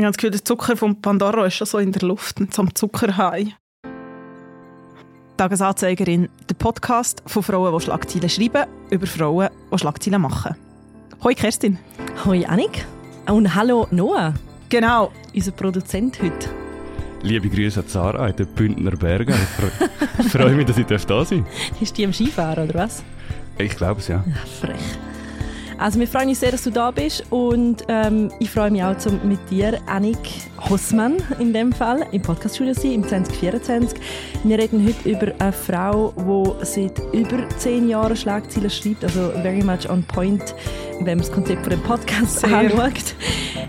Ich habe das Gefühl, der Zucker von Pandora ist schon so in der Luft, zum Zuckerhai. Tagesanzeigerin, der Podcast von Frauen, die Schlagzeilen schreiben, über Frauen, die Schlagzeilen machen. Hoi Kerstin. Hoi Annik. Und hallo Noah. Genau. Unser Produzent heute. Liebe Grüße an Sarah in den Bündner Bergen. Ich freue mich, dass ich da sein darf. Ist die am Skifahren oder was? Ich glaube es, ja. ja. Frech. Also wir freuen uns sehr, dass du da bist und ähm, ich freue mich auch, zum mit dir, Annik Hossmann in dem Fall, im Podcaststudio sein, im 2024. Wir reden heute über eine Frau, die seit über zehn Jahren Schlagzeilen schreibt, also very much on point, wenn man das Konzept von dem Podcast sehr. anschaut.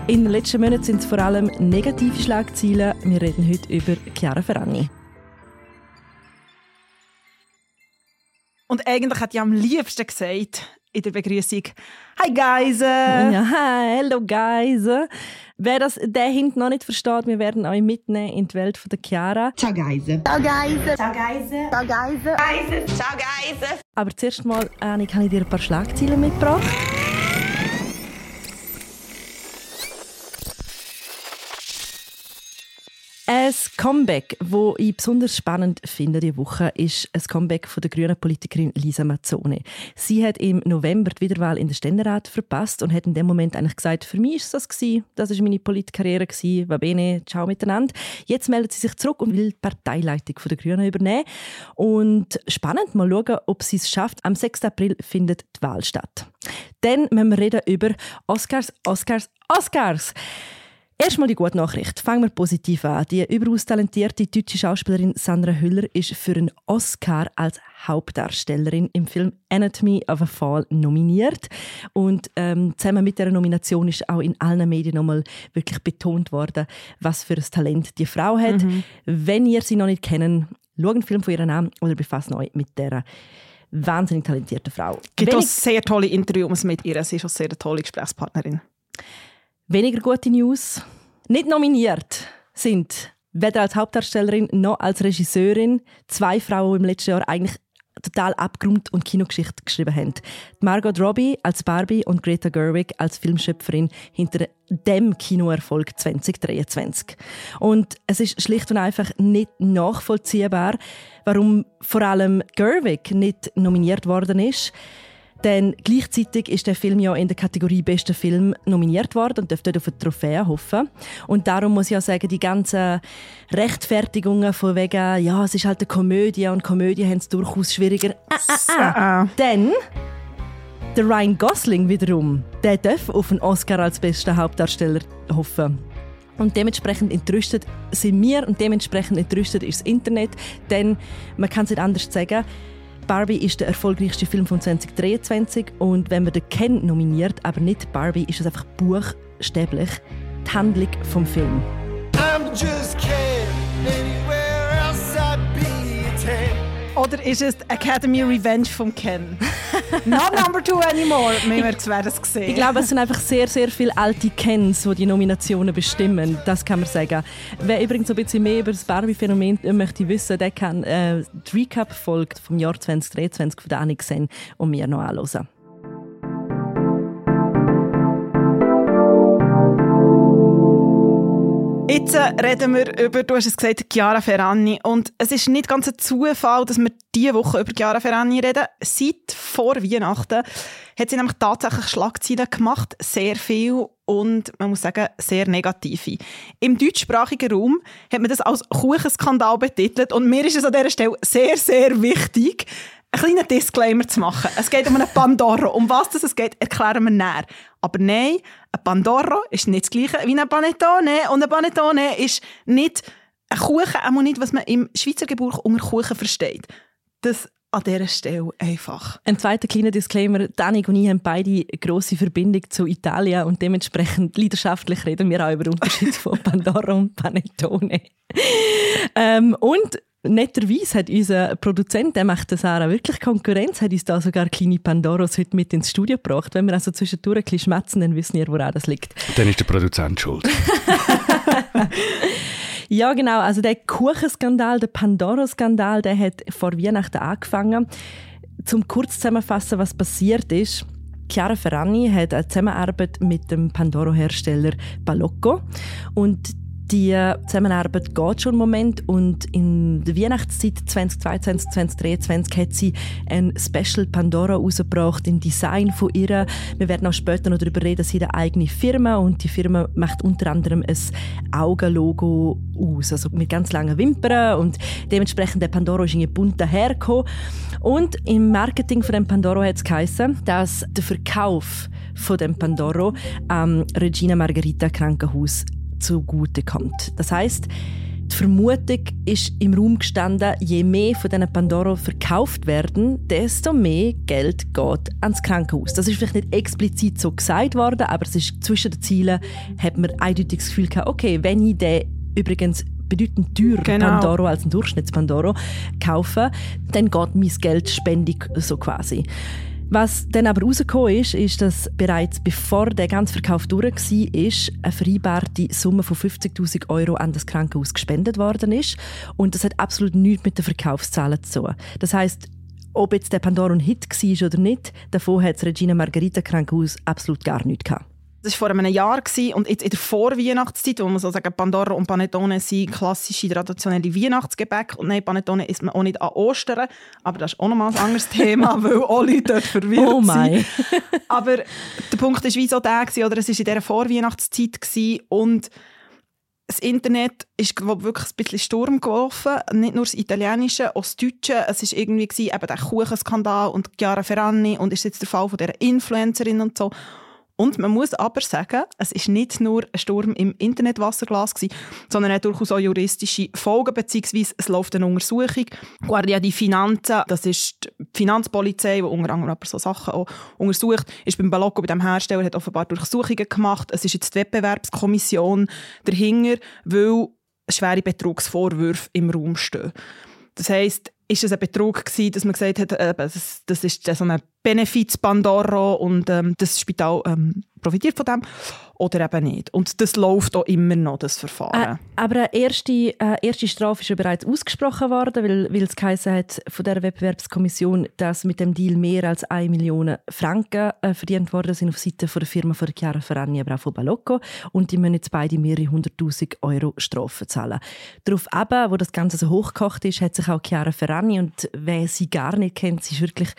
In den letzten Monaten sind es vor allem negative Schlagzeilen. Wir reden heute über Chiara Ferragni. Und eigentlich hat ich am liebsten gesagt, in der Begrüßung. Hi guys! Ja, hi, hello guys! Wer das der hinten noch nicht versteht, wir werden euch mitnehmen in die Welt von der Chiara. Ciao guys! Ciao guys! Ciao guys! Ciao guys! Ciao guys! Aber zuerst mal, Anni, kann ich dir ein paar Schlagzeilen mitgebracht. Ein Comeback, das ich besonders spannend finde diese Woche, ist ein Comeback von der grünen Politikerin Lisa Mazzone. Sie hat im November die Wiederwahl in den Ständerat verpasst und hat in dem Moment eigentlich gesagt, für mich ist das gewesen, das ist meine Politkarriere gewesen, va bene, ciao miteinander. Jetzt meldet sie sich zurück und will die Parteileitung der Grünen übernehmen. Und spannend, mal schauen, ob sie es schafft. Am 6. April findet die Wahl statt. Dann müssen wir reden über Oscars, Oscars, Oscars. Erstmal die gute Nachricht. Fangen wir positiv an. Die überaus talentierte deutsche Schauspielerin Sandra Hüller ist für einen Oscar als Hauptdarstellerin im Film Anatomy of a Fall nominiert. Und ähm, zusammen mit der Nomination ist auch in allen Medien nochmal wirklich betont worden, was für ein Talent die Frau hat. Mhm. Wenn ihr sie noch nicht kennt, schaut einen Film von ihrem Namen oder befasst euch mit der wahnsinnig talentierten Frau. Es gibt auch sehr tolle Interviews mit ihr. Sie ist auch sehr eine tolle Gesprächspartnerin. Weniger gute News. Nicht nominiert sind weder als Hauptdarstellerin noch als Regisseurin zwei Frauen, die im letzten Jahr eigentlich total abgerundet und Kinogeschichte geschrieben haben. Margot Robbie als Barbie und Greta Gerwig als Filmschöpferin hinter dem Kinoerfolg 2023. Und es ist schlicht und einfach nicht nachvollziehbar, warum vor allem Gerwig nicht nominiert worden ist. Denn gleichzeitig ist der Film ja in der Kategorie Bester Film nominiert worden und dürfte auf eine Trophäe hoffen. Und darum muss ich auch sagen, die ganzen Rechtfertigungen von wegen, ja, es ist halt eine Komödie und Komödie haben es durchaus schwieriger. Ah, ah, ah. Denn der Ryan Gosling wiederum, der darf auf einen Oscar als bester Hauptdarsteller hoffen. Und dementsprechend entrüstet sind wir und dementsprechend entrüstet ist das Internet, denn man kann es nicht anders sagen. Barbie ist der erfolgreichste Film von 2023 und wenn man den Ken nominiert, aber nicht Barbie, ist es einfach buchstäblich die Handlung vom Film. I'm just Ken, anywhere else I'd be Oder ist es Academy Revenge von Ken? Not number two anymore. Wir werden es sehen. Ich glaube, es sind einfach sehr, sehr viele alte Kens, die die Nominationen bestimmen. Das kann man sagen. Wer übrigens ein bisschen mehr über das Barbie-Phänomen möchte wissen, der kann äh, die Recap-Folge vom Jahr 2023 von der Annik sehen und mir noch anhören. Jetzt äh, reden wir über, du hast es gesagt, Chiara Ferrani. Und es ist nicht ganz ein Zufall, dass wir diese Woche über Chiara Ferrani reden. Seit vor Weihnachten hat sie nämlich tatsächlich Schlagzeilen gemacht, sehr viel und man muss sagen, sehr negative. Im deutschsprachigen Raum hat man das als Kuchenskandal betitelt und mir ist es an dieser Stelle sehr, sehr wichtig, einen kleinen Disclaimer zu machen. Es geht um eine Pandora. Um was das es geht, erklären wir näher. Aber nein, ein Pandora ist nicht das gleiche wie ein Panettone. Und ein Panettone ist nicht ein Kuchen, auch nicht, was man im Schweizer Gebrauch unter Kuchen versteht. Das an dieser Stelle einfach. Ein zweiter kleiner Disclaimer. Dani und ich haben beide eine grosse Verbindung zu Italien und dementsprechend leidenschaftlich reden wir auch über den Unterschied von Pandora und Panettone. ähm, und Netterweise hat unser Produzent, der macht Sarah wirklich Konkurrenz, hat uns da sogar kleine Pandoros heute mit ins Studio gebracht. Wenn wir also zwischendurch ein bisschen schmatzen, dann wissen wir, woran das liegt. Dann ist der Produzent schuld. ja, genau. Also der Kuchenskandal, der Pandoro-Skandal, der hat vor Weihnachten angefangen. Zum kurz zusammenfassen, was passiert ist. Chiara Ferrani hat eine Zusammenarbeit mit dem Pandoro-Hersteller Balocco und die Zusammenarbeit geht schon einen Moment und in der Weihnachtszeit 2022, 2023 hat sie ein Special Pandora rausgebracht, ein Design von ihr. Wir werden auch später noch darüber reden, sie hat eine eigene Firma und die Firma macht unter anderem ein Augenlogo aus, also mit ganz langen Wimpern und dementsprechend der Pandoro ist irgendwie bunt dahergekommen. Und im Marketing von dem Pandoro hat es geheißen, dass der Verkauf von dem Pandoro am Regina Margherita Krankenhaus zugute kommt. Das heißt, die Vermutung ist im Raum gestanden, je mehr von diesen Pandoro verkauft werden, desto mehr Geld geht ans Krankenhaus. Das ist vielleicht nicht explizit so gesagt worden, aber es ist zwischen den Zielen hat man eindeutig das Gefühl gehabt, okay, wenn ich den übrigens bedeutend teurer Genau. Pandoro als ein Durchschnittspandoro kaufe, dann geht mein Geld spendig so quasi. Was dann aber rausgekommen ist, ist, dass bereits bevor der ganze Verkauf durch war, eine vereinbarte Summe von 50'000 Euro an das Krankenhaus gespendet worden ist. Und das hat absolut nichts mit den Verkaufszahlen zu tun. Das heißt, ob jetzt der Pandoro ein Hit war oder nicht, davon hat das Regina Margherita Krankenhaus absolut gar nichts gehabt. Das war vor einem Jahr und jetzt in der Vorweihnachtszeit, wo man so sagen, Pandoro und Panettone sind klassische traditionelle Weihnachtsgebäck. Und nein, Panettone isst man auch nicht an Ostern, aber das ist auch nochmal ein anderes Thema, weil alle dort verwirrt Oh mein. sind. Aber der Punkt ist wieso der gewesen, oder es war in dieser Vorweihnachtszeit gewesen, und das Internet ist glaub, wirklich ein bisschen Sturm gelaufen. Nicht nur das Italienische, auch das Deutsche. Es war irgendwie gewesen, eben der Kuchenskandal und Chiara Ferrani und ist jetzt der Fall von dieser Influencerin und so. Und man muss aber sagen, es ist nicht nur ein Sturm im Internetwasserglas sondern hat durchaus auch juristische Folgen, beziehungsweise es läuft eine Untersuchung. Guardia di Finanza, das ist die Finanzpolizei, die unter anderem aber so Sachen auch untersucht, ist beim Balocco, bei dem Hersteller, hat offenbar Durchsuchungen gemacht. Es ist jetzt die Wettbewerbskommission dahinter, weil schwere Betrugsvorwürfe im Raum stehen. Das heisst, ist es ein Betrug gewesen, dass man gesagt hat, äh, das, das ist so ein Benefiz Pandoro und ähm, das Spital ähm, profitiert von dem oder eben nicht. Und das läuft auch immer noch, das Verfahren. Äh, aber eine erste, äh, erste Strafe ist ja bereits ausgesprochen worden, weil, weil es geheißen hat von der Wettbewerbskommission, dass mit dem Deal mehr als 1 Million Franken äh, verdient worden sind auf Seite von der Firma von Chiara auch von Balocco. Und die müssen jetzt beide mehrere hunderttausend Euro Strafe zahlen. Darauf eben, wo das Ganze so hochgekocht ist, hat sich auch Chiara Ferragni, und wer sie gar nicht kennt, sie ist wirklich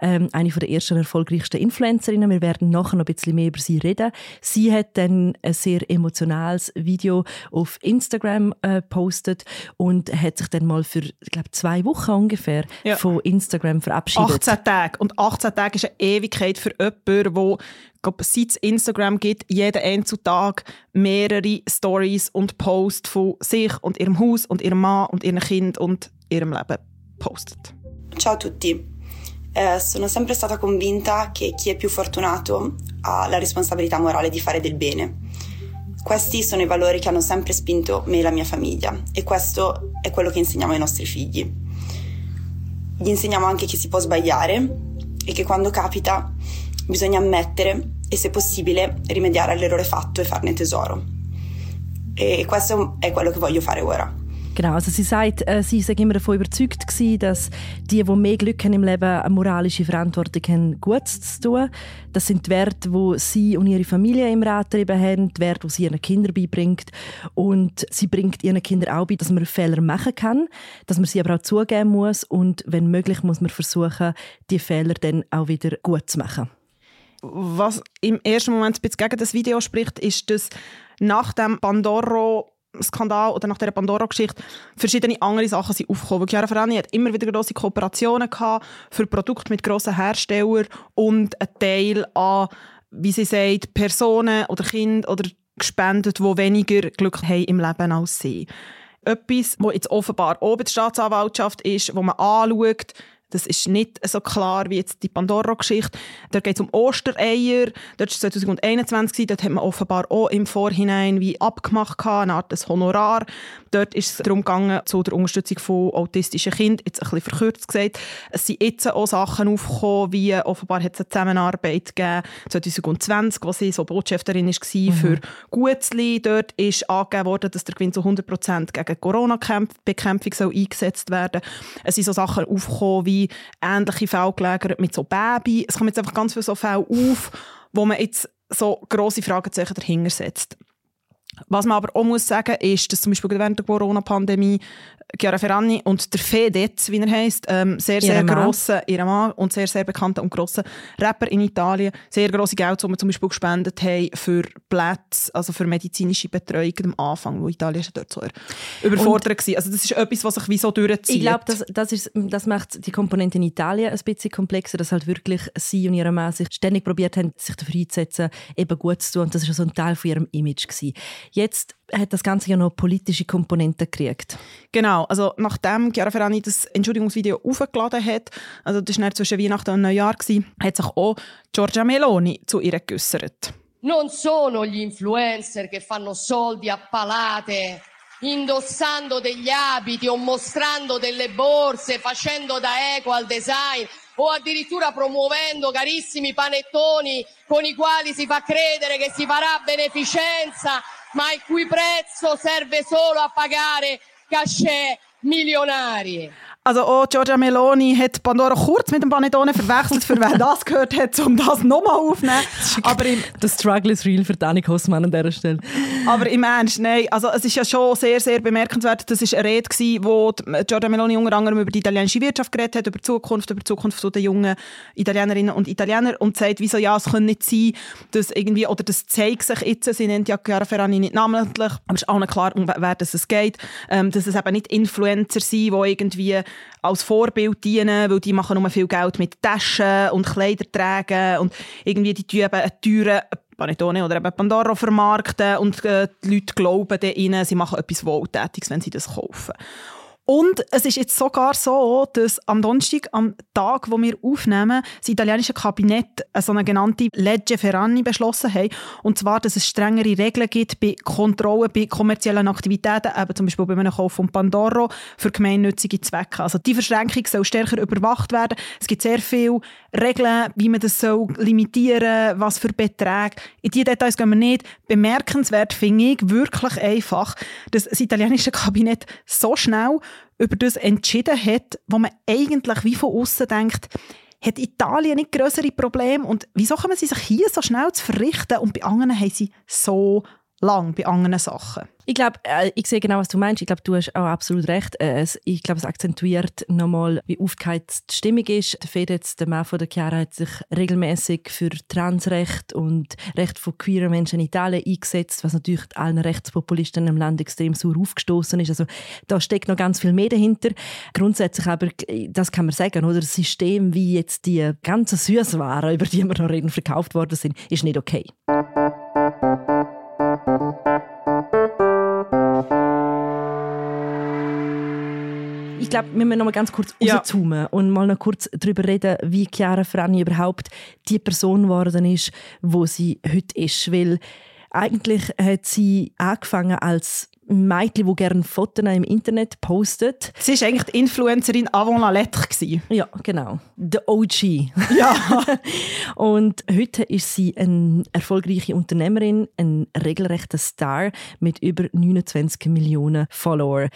ähm, eine der ersten erfolgreichsten Influencerinnen. Wir werden nachher noch ein bisschen mehr über sie reden. Sie hat dann ein sehr emotionales Video auf Instagram äh, postet und hat sich dann mal für, ich glaube, zwei Wochen ungefähr Ja. von Instagram verabschiedet. 18 Tage. Und 18 Tage ist eine Ewigkeit für jemanden, der seit es Instagram gibt, jeden einzelnen Tag mehrere Stories und Posts von sich und ihrem Haus und ihrem Mann und ihrem Kind und ihrem Leben postet. Ciao a tutti. Eh, sono sempre stata convinta che chi è più fortunato ha la responsabilità morale di fare del bene. Questi sono i valori che hanno sempre spinto me e la mia famiglia e questo è quello che insegniamo ai nostri figli. Gli insegniamo anche che si può sbagliare e che quando capita bisogna ammettere e se possibile rimediare all'errore fatto e farne tesoro. E questo è quello che voglio fare ora. Genau, also sie sagt, äh, sie sei immer davon überzeugt gewesen, dass die, die mehr Glück haben im Leben, eine moralische Verantwortung haben, Gutes zu tun. Das sind die Werte, die sie und ihre Familie im Rat eben haben, die Werte, die sie ihren Kindern beibringt. Und sie bringt ihren Kindern auch bei, dass man Fehler machen kann, dass man sie aber auch zugeben muss und wenn möglich muss man versuchen, die Fehler dann auch wieder gut zu machen. Was im ersten Moment ein bisschen gegen das Video spricht, ist, dass nach dem Pandoro Skandal oder nach der Pandora-Geschichte verschiedene andere Sachen sind aufgekommen. Chiara Ferragni hat immer wieder grosse Kooperationen gehabt für Produkte mit grossen Herstellern und ein Teil an, wie sie sagt, Personen oder Kinder oder gespendet, die weniger Glück haben im Leben als sie. Etwas, was jetzt offenbar bei der Staatsanwaltschaft ist, wo man anschaut, das ist nicht so klar wie jetzt die Pandora-Geschichte. Dort geht es um Ostereier. Dort war 2021. gewesen. Dort hat man offenbar auch im Vorhinein wie abgemacht, eine Art des Honorar. Dort ist es darum gegangen, zu der Unterstützung von autistischen Kindern, jetzt ein bisschen verkürzt gesagt. Es sind jetzt auch Sachen aufgekommen, wie offenbar hat es eine Zusammenarbeit gegeben, 2020, wo sie so Botschafterin war für Gutzli. Dort ist angegeben worden, dass der Gewinn zu 100% gegen Corona-Bekämpfung soll eingesetzt werden Es sind so Sachen aufgekommen, wie gewesen, ähnliche Fälle gelagert mit so Baby. Es kommen jetzt einfach ganz viele so Fälle auf, wo man jetzt so grosse Fragezeichen dahinter setzt. Was man aber auch muss sagen ist, dass zum Beispiel während der Corona-Pandemie Chiara Ferragni und der Fedez, wie er heisst, ähm, sehr, sehr grosser, ihr Mann und sehr, sehr bekannter und grosser Rapper in Italien, sehr grosse Geldsummen zum Beispiel gespendet haben für Plätze, also für medizinische Betreuung am Anfang, wo Italien ist dort so überfordert war. Also das ist etwas, was sich wie so durchzieht. Ich glaube, das, das, ist, das macht die Komponente in Italien ein bisschen komplexer, dass halt wirklich sie und ihre Mann sich ständig probiert haben, sich dafür einzusetzen, eben gut zu tun. Und das war so ein Teil von ihrem Image. Gewesen. Jetzt hat das Ganze ja noch politische Komponenten gekriegt. Genau, also nachdem Chiara Ferrani das Entschuldigungsvideo aufgeladen hat, also das war zwischen Weihnachten und Neujahr, gewesen, hat sich auch Giorgia Meloni zu ihr geäussert. Non sono gli influencer che fanno soldi a palate indossando degli abiti o mostrando delle borse, facendo da eco al design o addirittura promuovendo carissimi panettoni con i quali si fa credere che si farà beneficenza ma il cui prezzo serve solo a pagare cachet milionari. Also auch Giorgia Meloni hat Pandora kurz mit dem Panettone verwechselt, für wer das gehört hat, um das nochmal aufzunehmen. Aber im, der Struggle ist real für Dani Hossmann an dieser Stelle. Aber im Ernst, nein, also es ist ja schon sehr, sehr bemerkenswert, das war eine Rede, gewesen, wo Giorgia Meloni unter anderem über die italienische Wirtschaft geredet hat, über die Zukunft, über die Zukunft der jungen Italienerinnen und Italiener und sagt, wieso ja, es kann nicht sein, dass irgendwie, oder das zeigt sich jetzt, sie nennt ja Chiara Ferrani nicht namentlich, aber es ist auch nicht klar, um wer es geht, ähm, dass es eben nicht Influencer sind, die irgendwie als Vorbild dienen, weil die machen nur viel Geld mit Taschen und Kleider tragen und irgendwie die tun eben teuren Panettone oder eben Pandora vermarkten und äh, die Leute glauben ihnen, sie machen etwas Wohltätiges, wenn sie das kaufen. Und es ist jetzt sogar so, dass am Donnerstag, am Tag, wo wir aufnehmen, das italienische Kabinett eine sogenannte Legge Ferrani beschlossen hat. Und zwar, dass es strengere Regeln gibt bei Kontrollen bei kommerziellen Aktivitäten, eben zum Beispiel bei einem Kauf von Pandoro für gemeinnützige Zwecke. Also die Verschränkung soll stärker überwacht werden. Es gibt sehr viele Regeln, wie man das soll limitieren was für Beträge. In diese Details gehen wir nicht. Bemerkenswert finde ich wirklich einfach, dass das italienische Kabinett so schnell über das entschieden hat, wo man eigentlich wie von außen denkt, hat Italien nicht größere Probleme? Und wieso kommen sie sich hier so schnell zu verrichten und bei anderen haben sie so lang bei anderen Sachen. Ich glaube, äh, ich sehe genau, was du meinst. Ich glaube, du hast auch absolut recht. Äh, ich glaube, es akzentuiert nochmal, wie aufgeheizt die Stimmung ist. Der Fedez, der Mann von der Chiara, hat sich regelmäßig für Transrecht und Recht von queeren Menschen in Italien eingesetzt, was natürlich allen Rechtspopulisten im Land extrem sauer aufgestoßen ist. Also da steckt noch ganz viel mehr dahinter. Grundsätzlich aber, das kann man sagen, oder das System, wie jetzt die ganzen Süßwaren, über die wir noch reden, verkauft worden sind, ist nicht okay. Ich glaube, wir müssen noch mal ganz kurz Ja. rauszoomen und mal noch kurz darüber reden, wie Chiara Franni überhaupt die Person geworden ist, wo sie heute ist. Weil eigentlich hat sie angefangen als Mädchen, die gerne Fotos im Internet postet. Sie war eigentlich die Influencerin avant la lettre. gewesen. Ja, genau. The OG. Ja. Und heute ist sie eine erfolgreiche Unternehmerin, ein regelrechter Star mit über 29 Millionen Followern.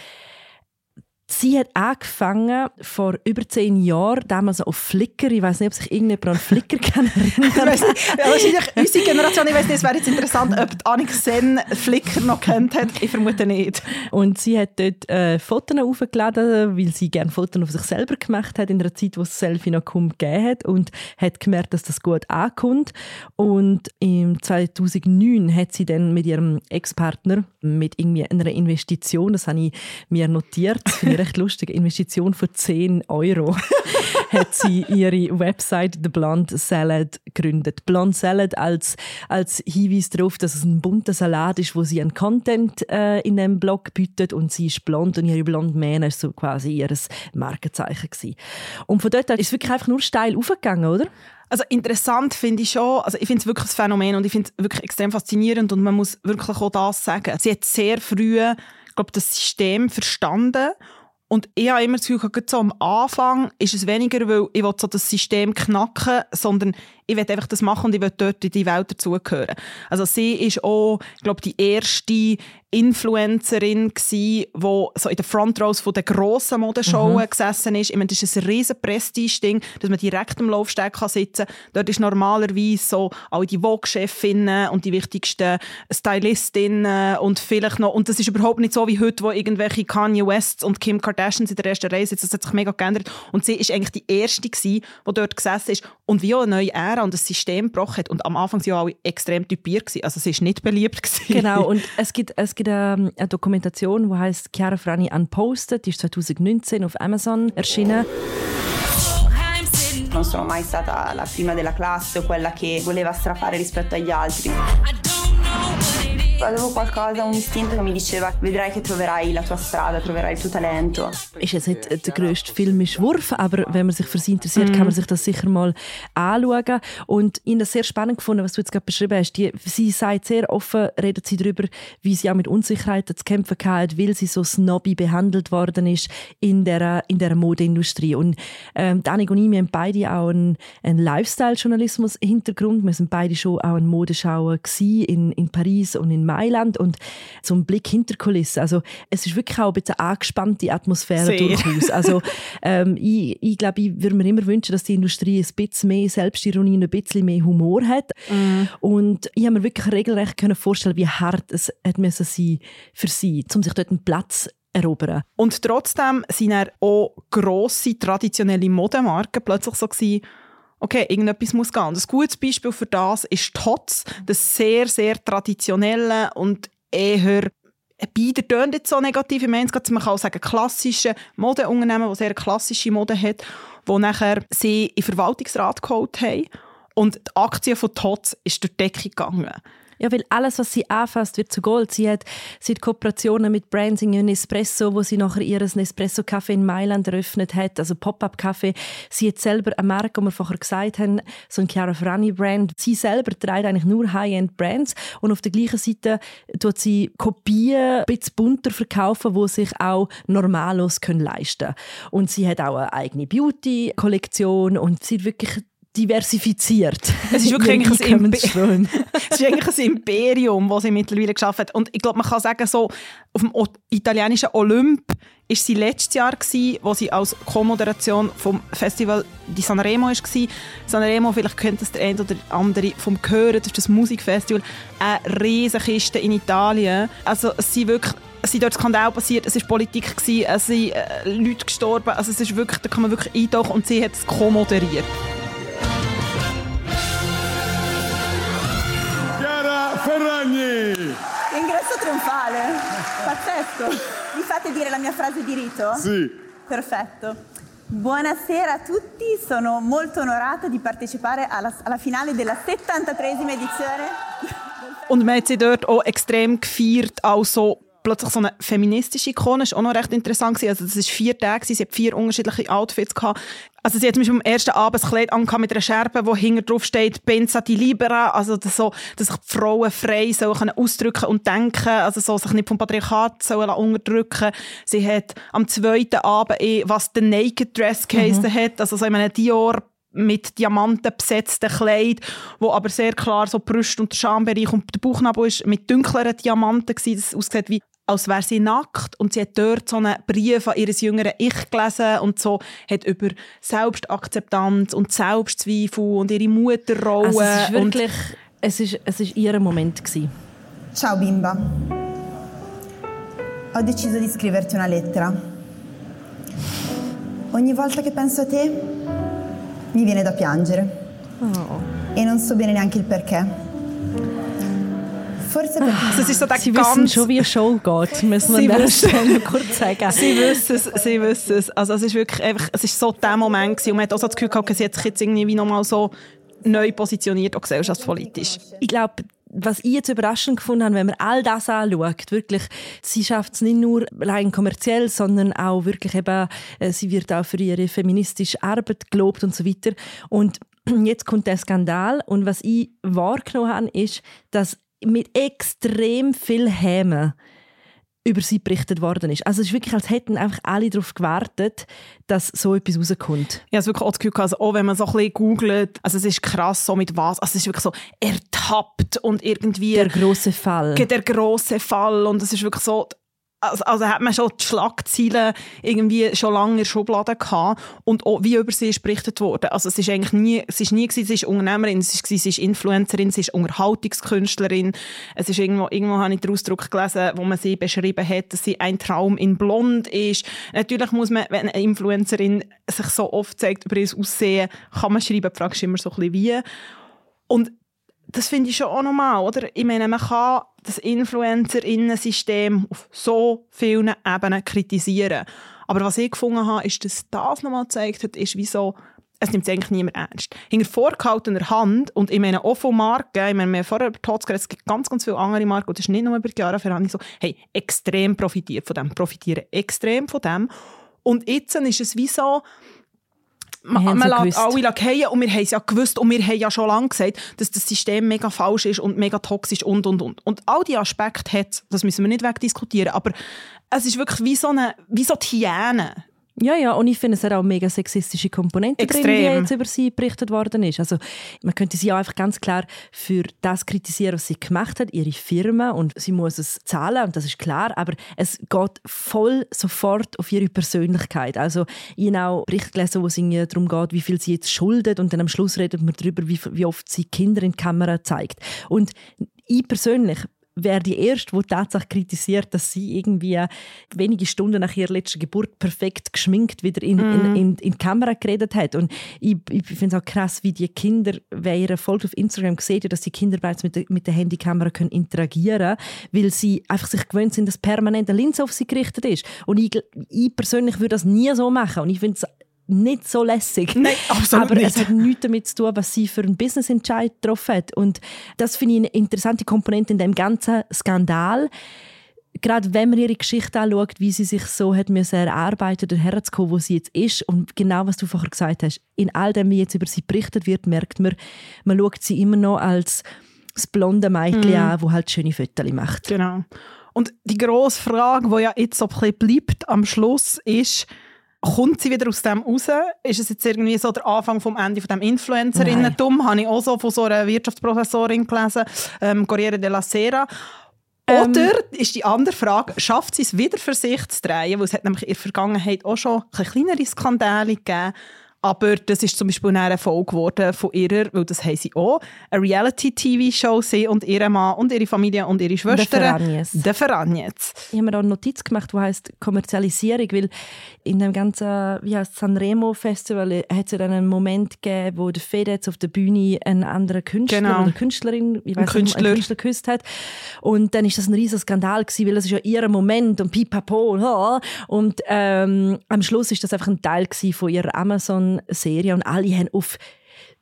Sie hat angefangen vor über zehn Jahren, damals auf Flickr. Ich weiß nicht, ob sich irgendjemand an Flickr kann erinnern ja, wahrscheinlich unsere Generation, ich weiß nicht, es wäre jetzt interessant, ob die Annik Sen Flickr noch kennt hat. Ich vermute nicht. Und sie hat dort äh, Fotos aufgeladen, weil sie gerne Fotos auf sich selber gemacht hat, in einer Zeit, wo es Selfie noch kaum gegeben hat. Und hat gemerkt, dass das gut ankommt. Und im 2009 hat sie dann mit ihrem Ex-Partner, mit irgendwie einer Investition, das habe ich mir notiert, recht lustig, Investition von 10 Euro, hat sie ihre Website The Blonde Salad gegründet. Blonde Salad als, als Hinweis darauf, dass es ein bunter Salat ist, wo sie einen Content äh, in dem Blog bietet und sie ist blond und ihre blonde Mähne ist so quasi ihr Markenzeichen gewesen. Und von dort an ist es wirklich einfach nur steil aufgegangen, oder? Also interessant finde ich schon, also ich finde es wirklich ein Phänomen und ich finde es wirklich extrem faszinierend und man muss wirklich auch das sagen. Sie hat sehr früh, glaube, das System verstanden und ich habe immer das Gefühl, so am Anfang ist es weniger, weil ich will so das System knacken sondern ich will einfach das machen und ich will dort in die Welt dazugehören. Also sie ist auch, glaube die erste Influencerin gsi, die so in den Front Rows von den grossen Modenshows mhm. gesessen ist. Ich meine, das ist ein riesen Prestige-Ding, dass man direkt am Laufsteg kann sitzen kann. Dort ist normalerweise so all die Vogue-Chefinnen und die wichtigsten Stylistinnen und vielleicht noch, und das ist überhaupt nicht so wie heute, wo irgendwelche Kanye West und Kim Kardashian in der ersten Reihe sitzen. Das hat sich mega geändert. Und sie ist eigentlich die erste gsi, die dort gesessen ist und wie auch eine neue Ära und das System gebrochen hat. Und am Anfang waren sie auch alle extrem typiert gewesen. Also sie ist nicht beliebt gewesen. Genau, und es gibt, es gibt eine, eine Dokumentation, die heißt Chiara Frani Unposted, die ist 2019 auf Amazon erschienen. Non sono mai stata la prima della classe o quella che voleva strafare rispetto agli altri. Avevo qualcosa, un istinto che mi diceva, vedrai che troverai la tua strada, troverai il tuo talento. Ist jetzt nicht der grösste filmische Wurf, aber wenn man sich für sie interessiert, mm. kann man sich das sicher mal anschauen. Und ich habe sehr spannend gefunden, was du jetzt gerade beschrieben hast. Die, sie sagt sehr offen, redet sie darüber, wie sie auch mit Unsicherheiten zu kämpfen hat, weil sie so snobby behandelt worden ist in der, in der Modeindustrie. Und ähm, Annik und ich, wir haben beide auch einen, einen Lifestyle-Journalismus-Hintergrund. Wir sind beide schon auch in Modeschau in, in Paris und in Mailand und zum Blick hinter Kulissen. Also es ist wirklich auch ein bisschen angespannte Atmosphäre Sehr. durchaus. Also ähm, ich, ich glaube, ich würde mir immer wünschen, dass die Industrie ein bisschen mehr Selbstironie und ein bisschen mehr Humor hat. Mm. Und ich habe mir wirklich regelrecht können vorstellen, wie hart es hat müssen sein für sie, um sich dort einen Platz erobern. Und trotzdem sind auch grosse traditionelle Modemarken plötzlich so gewesen, okay, irgendetwas muss gehen. Und ein gutes Beispiel für das ist Tots, das sehr, sehr traditionelle und eher beide tönen nicht so negativ. Ich meine, man kann auch sagen, klassische Modeunternehmen, die sehr klassische Mode hat, wo nachher sie in den Verwaltungsrat geholt haben und die Aktie von Tots ist durch die Decke gegangen. Ja, weil alles, was sie anfasst, wird zu Gold. Sie hat, sie hat Kooperationen mit Brands in Nespresso, wo sie nachher ihr Nespresso-Café in Mailand eröffnet hat, also Pop-Up-Café. Sie hat selber eine Marke, die wir vorher gesagt haben, so ein Chiara Ferrani-Brand. Sie selber trägt eigentlich nur High-End-Brands und auf der gleichen Seite tut sie Kopien ein bisschen bunter verkaufen, wo sich auch Normalos können leisten Und sie hat auch eine eigene Beauty-Kollektion und sie hat wirklich diversifiziert. Es ist wirklich eigentlich ein, Imper es ist eigentlich ein Imperium, das sie mittlerweile geschaffen hat. Und ich glaube, man kann sagen, so auf dem italienischen Olymp war sie letztes Jahr, gewesen, wo sie als Co-Moderation vom Festival di Sanremo war. Sanremo, vielleicht kennt das der eine oder andere vom Hören, das ist das Musikfestival, eine riesige Kiste in Italien. Also es sind wirklich es sind dort Skandal passiert, es war Politik, gewesen, es sind äh, Leute gestorben, also es ist wirklich, da kann man wirklich eintauchen und sie hat es co-moderiert. Trionfale, pazzesco. Mi fate dire la mia frase di rito? Sì. Perfetto. Buonasera a tutti, sono molto onorata di partecipare alla, alla finale della 73esima edizione. Und man hat sie dort auch extrem gefeiert, also plötzlich so eine feministische Ikone. Das war auch noch recht interessant. Also das war vier Tage, sie hat vier unterschiedliche Outfits. Gehabt. Also sie hat Beispiel am ersten Abend ein Kleid mit einer Scherbe, wo hinten drauf steht «Pensa di libera», also das so, dass sich die Frauen frei sollen ausdrücken und denken, also so, sich nicht vom Patriarchat sollen unterdrücken Sie hat am zweiten Abend eh, was der Naked Dress geheissen mhm. hat, also so in einem Dior mit Diamanten besetzten Kleid, wo aber sehr klar so Brust und der Schambereich und der Bauchnabel ist mit dunkleren Diamanten gewesen. Das aussieht wie als wäre sie nackt und sie hat dort so einen Brief an ihres jüngeren Ich gelesen und so hat über Selbstakzeptanz und Selbstzweifel und ihre Mutterrolle. Also es ist wirklich, es ist, es ist ihr Moment gewesen. Ciao bimba, ho deciso di scriverti una lettera. Ogni volta che penso a te mi viene da piangere oh. e non so bene neanche il perché. Forse das ist so der Sie wissen schon, wie eine Show geht, müssen wir an Stelle kurz sagen. Sie wissen es, sie wissen es. Also es ist wirklich einfach, es ist so der Moment gewesen. und man hat auch so das Gefühl gehabt, sie hat sich jetzt irgendwie nochmal so neu positioniert, auch gesellschaftspolitisch. Ich glaube, was ich jetzt überraschend gefunden habe, wenn man all das anschaut, wirklich, sie schafft es nicht nur rein kommerziell, sondern auch wirklich eben, äh, sie wird auch für ihre feministische Arbeit gelobt und so weiter. Und jetzt kommt der Skandal und was ich wahrgenommen habe, ist, dass mit extrem viel Häme über sie berichtet worden ist. Also es ist wirklich, als hätten einfach alle darauf gewartet, dass so etwas rauskommt. Ich habe wirklich auch das Gefühl, also auch wenn man so ein bisschen googelt, also es ist krass, so mit was, also es ist wirklich so ertappt und irgendwie... Der große Fall. Der große Fall und es ist wirklich so, also, also hat man schon die Schlagzeilen irgendwie schon lange in der Schublade gehabt und auch wie über sie berichtet worden. Also es ist eigentlich nie, es ist nie gewesen, sie ist Unternehmerin, es ist, sie ist Influencerin, sie ist Unterhaltungskünstlerin. Es ist irgendwo, irgendwo habe ich den Ausdruck gelesen, wo man sie beschrieben hat, dass sie ein Traum in Blond ist. Natürlich muss man, wenn eine Influencerin sich so oft zeigt über ihr Aussehen, kann man schreiben, fragst du immer so ein bisschen wie. Und das finde ich schon auch normal, oder? Ich meine, man kann das Influencer-System auf so vielen Ebenen kritisieren. Aber was ich gefunden habe, ist, dass das nochmal gezeigt hat, ist, wieso es nimmt eigentlich niemand ernst. Hinter vorgehaltener Hand, und ich meine auch von Marken, ich meine, wir haben vorher über es gibt ganz, ganz viele andere Marken, und das ist nicht nur über die Jahre so, hey, extrem profitiert von dem, profitieren extrem von dem. Und jetzt ist es wie so, man, man lässt alle fallen und wir haben es ja gewusst und wir haben ja schon lange gesagt, dass das System mega falsch ist und mega toxisch und, und, und. Und all diese Aspekte hat das müssen wir nicht wegdiskutieren, aber es ist wirklich wie so eine, wie so die Hyäne. Ja, ja, und ich finde, es hat auch mega sexistische Komponenten Extrem. drin, wie jetzt über sie berichtet worden ist. Also man könnte sie auch einfach ganz klar für das kritisieren, was sie gemacht hat, ihre Firma, und sie muss es zahlen, und das ist klar, aber es geht voll sofort auf ihre Persönlichkeit. Also ich habe auch Berichte gelesen, wo es darum geht, wie viel sie jetzt schuldet, und dann am Schluss redet man darüber, wie, wie oft sie Kinder in die Kamera zeigt. Und ich persönlich wäre die Erste, die tatsächlich kritisiert, dass sie irgendwie wenige Stunden nach ihrer letzten Geburt perfekt geschminkt wieder in, mm. in, Mhm. in, in die Kamera geredet hat. Und ich, ich finde es auch krass, wie die Kinder, wer ihr folgt auf Instagram, sieht, dass die Kinder bereits mit der, mit der Handykamera können interagieren können, weil sie einfach sich gewöhnt sind, dass permanent eine Linse auf sie gerichtet ist. Und ich, ich persönlich würde das nie so machen. Und ich finde es nicht so lässig. Nein, absolut Aber nicht. es hat nichts damit zu tun, was sie für einen Business-Entscheid getroffen hat. Und das finde ich eine interessante Komponente in dem ganzen Skandal. Gerade wenn man ihre Geschichte anschaut, wie sie sich so hat müssen erarbeiten, daher zu kommen, wo sie jetzt ist. Und genau, was du vorher gesagt hast, in all dem, wie jetzt über sie berichtet wird, merkt man, man schaut sie immer noch als das blonde Mädchen an, das halt schöne Fotos macht. Genau. Und die grosse Frage, die ja jetzt so ein bisschen bleibt am Schluss, ist, kommt sie wieder aus dem raus? Ist es jetzt irgendwie so der Anfang vom Ende von dem Influencerinnen-Dumm? Habe ich auch so von so einer Wirtschaftsprofessorin gelesen, ähm, Corriere della Sera. Oder ist die andere Frage, schafft sie es wieder für sich zu drehen? Weil es hat nämlich in der Vergangenheit auch schon kleinere Skandale gegeben. Aber das ist zum Beispiel eine Folge geworden von ihrer, weil das haben sie auch, eine Reality-TV-Show, sie und ihre Mann und ihre Familie und ihre Schwestern. Der Ferragnes. Ich habe mir da eine Notiz gemacht, die heißt Kommerzialisierung, weil in dem ganzen wie heißt Sanremo Festival hat es ja dann einen Moment gegeben, wo der Fedez auf der Bühne einen anderen Künstler Genau. oder Künstlerin, ich weiß nicht, Künstler. einen Künstler geküsst hat und dann ist das ein riesiger Skandal gewesen, weil das ist ja ihr Moment und pipapo und, und ähm, am Schluss ist das einfach ein Teil gewesen von ihrer Amazon-Serie und alle haben auf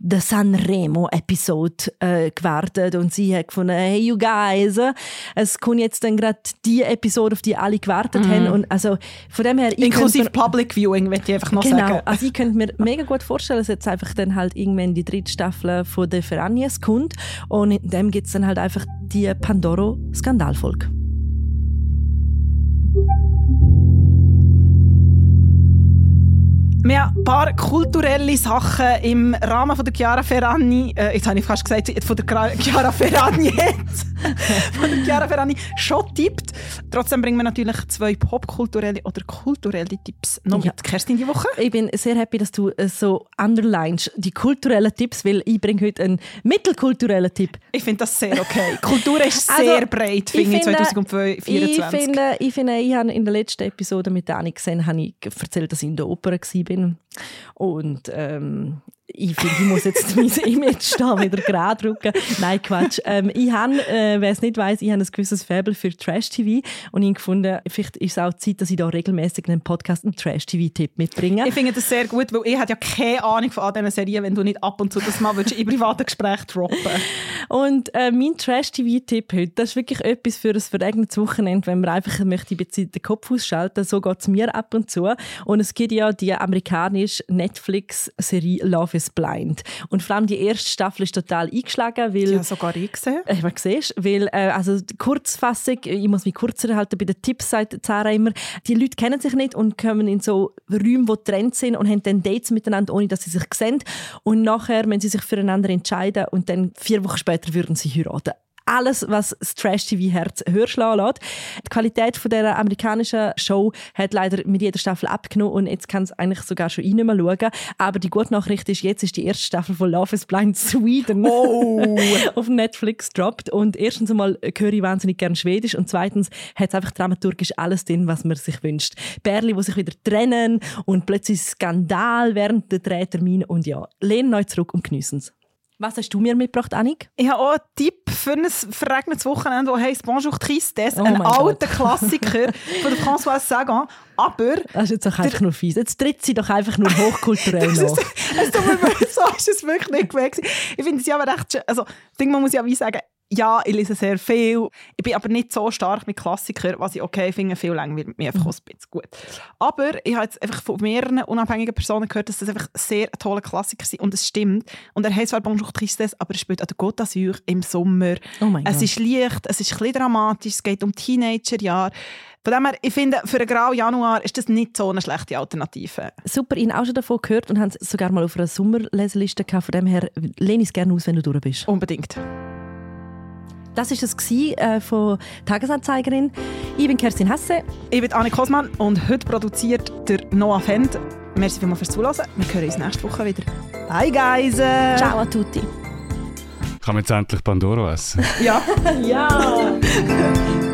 der Sanremo-Episode äh, gewartet und sie hat gefunden, hey you guys, äh, es kommt jetzt dann gerade die Episode, auf die alle gewartet haben und also von dem her... Inklusive Public Viewing, möchte ich einfach noch Genau, sagen. also ich könnte mir mega gut vorstellen, dass jetzt einfach dann halt irgendwann die dritte Staffel von der Ferragnes kommt und in dem gibt es dann halt einfach die Pandoro-Skandalfolge. Wir haben ein paar kulturelle Sachen im Rahmen von der Chiara Ferragni, äh, jetzt habe ich fast gesagt, von der Chiara Ferragni jetzt, von der Chiara Ferragni schon tippt. Trotzdem bringen wir natürlich zwei popkulturelle oder kulturelle Tipps noch Ja. mit Kerstin die Woche. Ich bin sehr happy, dass du äh, so underlinest, die kulturellen Tipps, weil ich bringe heute einen mittelkulturellen Tipp. Ich finde das sehr okay. Kultur ist Also, sehr breit, finde ich, finde- 2024. Ich finde, ich finde, ich habe in der letzten Episode mit Dani gesehen, habe ich erzählt, dass ich in der Oper war. Und ähm, ich finde, ich muss jetzt mein Image da wieder gerade rücken. Nein, Quatsch. Ähm, ich habe, äh, wer es nicht weiß, ich habe ein gewisses Faible für Trash-TV und ich habe gefunden, vielleicht ist es auch Zeit, dass ich da regelmäßig in einem Podcast einen Trash-TV-Tipp mitbringe. Ich finde das sehr gut, weil ich habe ja keine Ahnung von all diesen Serien, wenn du nicht ab und zu das mal in privaten Gesprächen droppen Und äh, mein Trash-TV-Tipp heute, das ist wirklich etwas für ein verregnetes Wochenende, wenn man einfach möchte, ein bisschen den Kopf ausschalten So geht es mir ab und zu. Und es gibt ja die amerikanische Netflix-Serie Love is Blind. Und vor allem die erste Staffel ist total eingeschlagen, weil... Ja, sogar ich gesehen. Ich mal siehst, weil äh, also Kurzfassung, ich muss mich kurzer halten bei den Tipps, sagt Sarah immer, die Leute kennen sich nicht und kommen in so Räume, wo getrennt sind und haben dann Dates miteinander, ohne dass sie sich sehen. Und nachher, wenn sie sich füreinander entscheiden und dann vier Wochen später würden sie heiraten alles, was das Trash-TV-Herz höher schlagen lässt. Die Qualität von dieser amerikanischen Show hat leider mit jeder Staffel abgenommen und jetzt kann es eigentlich sogar schon nicht mehr schauen. Aber die gute Nachricht ist, jetzt ist die erste Staffel von Love is Blind Sweden Oh. auf Netflix gedroppt. Und erstens einmal höre ich wahnsinnig gerne Schwedisch und zweitens hat es einfach dramaturgisch alles drin, was man sich wünscht. Bärli, die sich wieder trennen und plötzlich Skandal während der Drehtermine und ja, lehnen euch zurück und geniessen es. Was hast du mir mitgebracht, Annik? Ich habe auch einen Tipp für ein verregnetes Wochenende, der heisst «Bonjour Tristesse», Oh ein alter Klassiker von der Françoise Sagan. Aber Das ist jetzt auch einfach nur fies. Jetzt tritt sie doch einfach nur hochkulturell es, nach. es tut mir so ist es wirklich nicht gewesen. Ich finde es ja aber recht schön. Also, ich denke, man muss ja wie sagen, ja, ich lese sehr viel. Ich bin aber nicht so stark mit Klassikern, was ich okay finde. Viel lang wird mir einfach auch ein bisschen gut. Aber ich habe jetzt einfach von mehreren unabhängigen Personen gehört, dass das einfach sehr ein toller Klassiker sind. Und es stimmt. Und er heißt zwar Bonjour Tristesse, aber er spielt an der Côte d'Azur im Sommer. Oh mein es Gott. ist leicht, es ist ein bisschen dramatisch, es geht um Teenagerjahre. Von dem her, ich finde, für einen grauen Januar ist das nicht so eine schlechte Alternative. Super, ich habe auch schon davon gehört und habe es sogar mal auf einer Sommerleseliste gehabt. Von dem her lehne es gerne aus, wenn du durch bist. Unbedingt. Das war es äh, von Tagesanzeigerin. Ich bin Kerstin Hesse. Ich bin Anne Kosmann und heute produziert der Noah Fend. Merci vielmals fürs Zuhören. Wir hören uns nächste Woche wieder. Bye, guys! Ciao a tutti. Kann man jetzt endlich Pandora essen? Ja. Ja!